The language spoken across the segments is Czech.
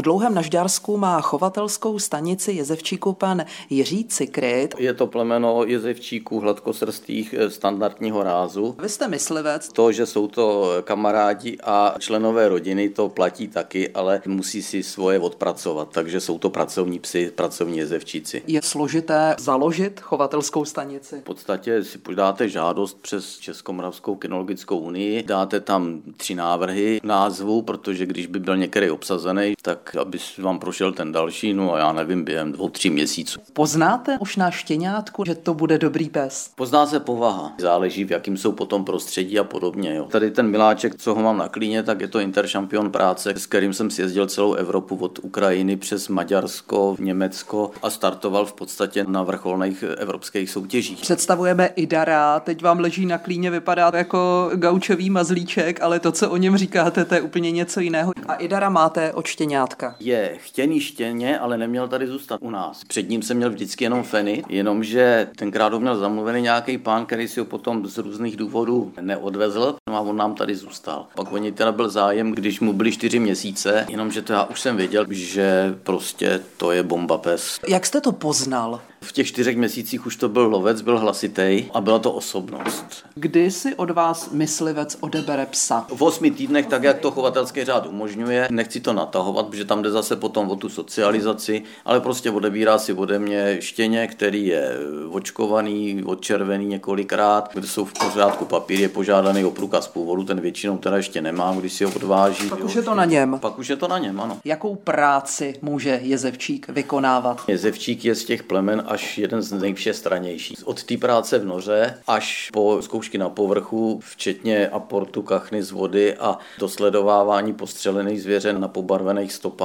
V Dlouhém Nažďarsku má chovatelskou stanici jezevčíku pan Jiří Cikryt. Je to plemeno jezevčíků hladkosrstých eh, standardního rázu. Vy jste myslivec. To, že jsou to kamarádi a členové rodiny, to platí taky, ale musí si svoje odpracovat, takže jsou to pracovní psy, pracovní jezevčíci. Je složité založit chovatelskou stanici? V podstatě si podáte žádost přes Českomoravskou kinologickou unii, dáte tam tři návrhy názvu, protože když by byl některý obsazený, tak aby vám prošel ten další, no a já nevím, během dvou, tří měsíců. Poznáte už na štěňátku, že to bude dobrý pes? Pozná se povaha. Záleží, v jakým jsou potom prostředí a podobně. Jo. Tady ten miláček, co ho mám na klíně, tak je to interšampion práce, s kterým jsem sjezdil celou Evropu od Ukrajiny přes Maďarsko, Německo a startoval v podstatě na vrcholných evropských soutěžích. Představujeme Idara, teď vám leží na klíně, vypadá jako gaučový mazlíček, ale to, co o něm říkáte, to je úplně něco jiného. A Idara máte od Zkrátka je chtěný štěně, ale neměl tady zůstat u nás. Před ním jsem měl vždycky jenom feny, jenomže tenkrát ho měl zamluvený nějaký pán, který si ho potom z různých důvodů neodvezl no a on nám tady zůstal. Pak o něj teda byl zájem, když mu byly čtyři měsíce, jenomže to já už jsem věděl, že prostě to je bomba pes. Jak jste to poznal? V těch čtyřech měsících už to byl lovec, byl hlasitý a byla to osobnost. Kdy si od vás myslivec odebere psa? V osmi týdnech, tak jak to chovatelský řád umožňuje, nechci to natahovat, protože tam jde zase potom o tu socializaci, ale prostě odebírá si ode mě štěně, který je očkovaný, odčervený několikrát, kde jsou v pořádku papír, je požádaný o průkaz původu, ten většinou teda ještě nemám, když si ho odváží. Pak už je to na něm. Pak už je to na něm, ano. Jakou práci může jezevčík vykonávat? Jezevčík je z těch plemen až jeden z nejvšestranějších. Od té práce v noře až po zkoušky na povrchu, včetně aportu kachny z vody a dosledovávání postřelených zvěře na pobarvených stopách.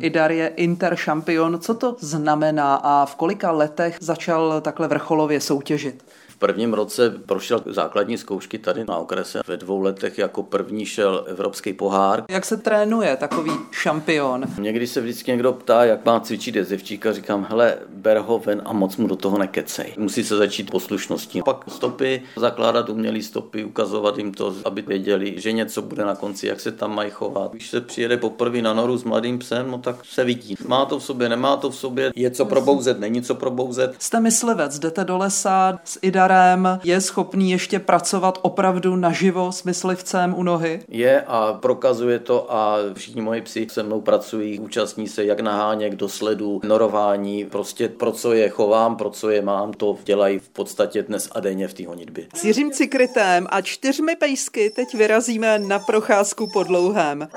Idar je interšampion. Co to znamená a v kolika letech začal takhle vrcholově soutěžit? prvním roce prošel základní zkoušky tady na okrese. Ve dvou letech jako první šel Evropský pohár. Jak se trénuje takový šampion? Někdy se vždycky někdo ptá, jak má cvičit jezevčíka, říkám, hele, ber ho ven a moc mu do toho nekecej. Musí se začít poslušností. Pak stopy, zakládat umělý stopy, ukazovat jim to, aby věděli, že něco bude na konci, jak se tam mají chovat. Když se přijede poprvé na noru s mladým psem, no tak se vidí. Má to v sobě, nemá to v sobě, je co probouzet, není co probouzet. Jste myslivec, jdete do lesa s Ida Darem je schopný ještě pracovat opravdu naživo s myslivcem u nohy? Je a prokazuje to a všichni moji psi se mnou pracují, účastní se jak naháněk do sledu, norování, prostě pro co je chovám, pro co je mám, to dělají v podstatě dnes a denně v té honitbě. S Jiřím Cikrytem a čtyřmi pejsky teď vyrazíme na procházku po dlouhém.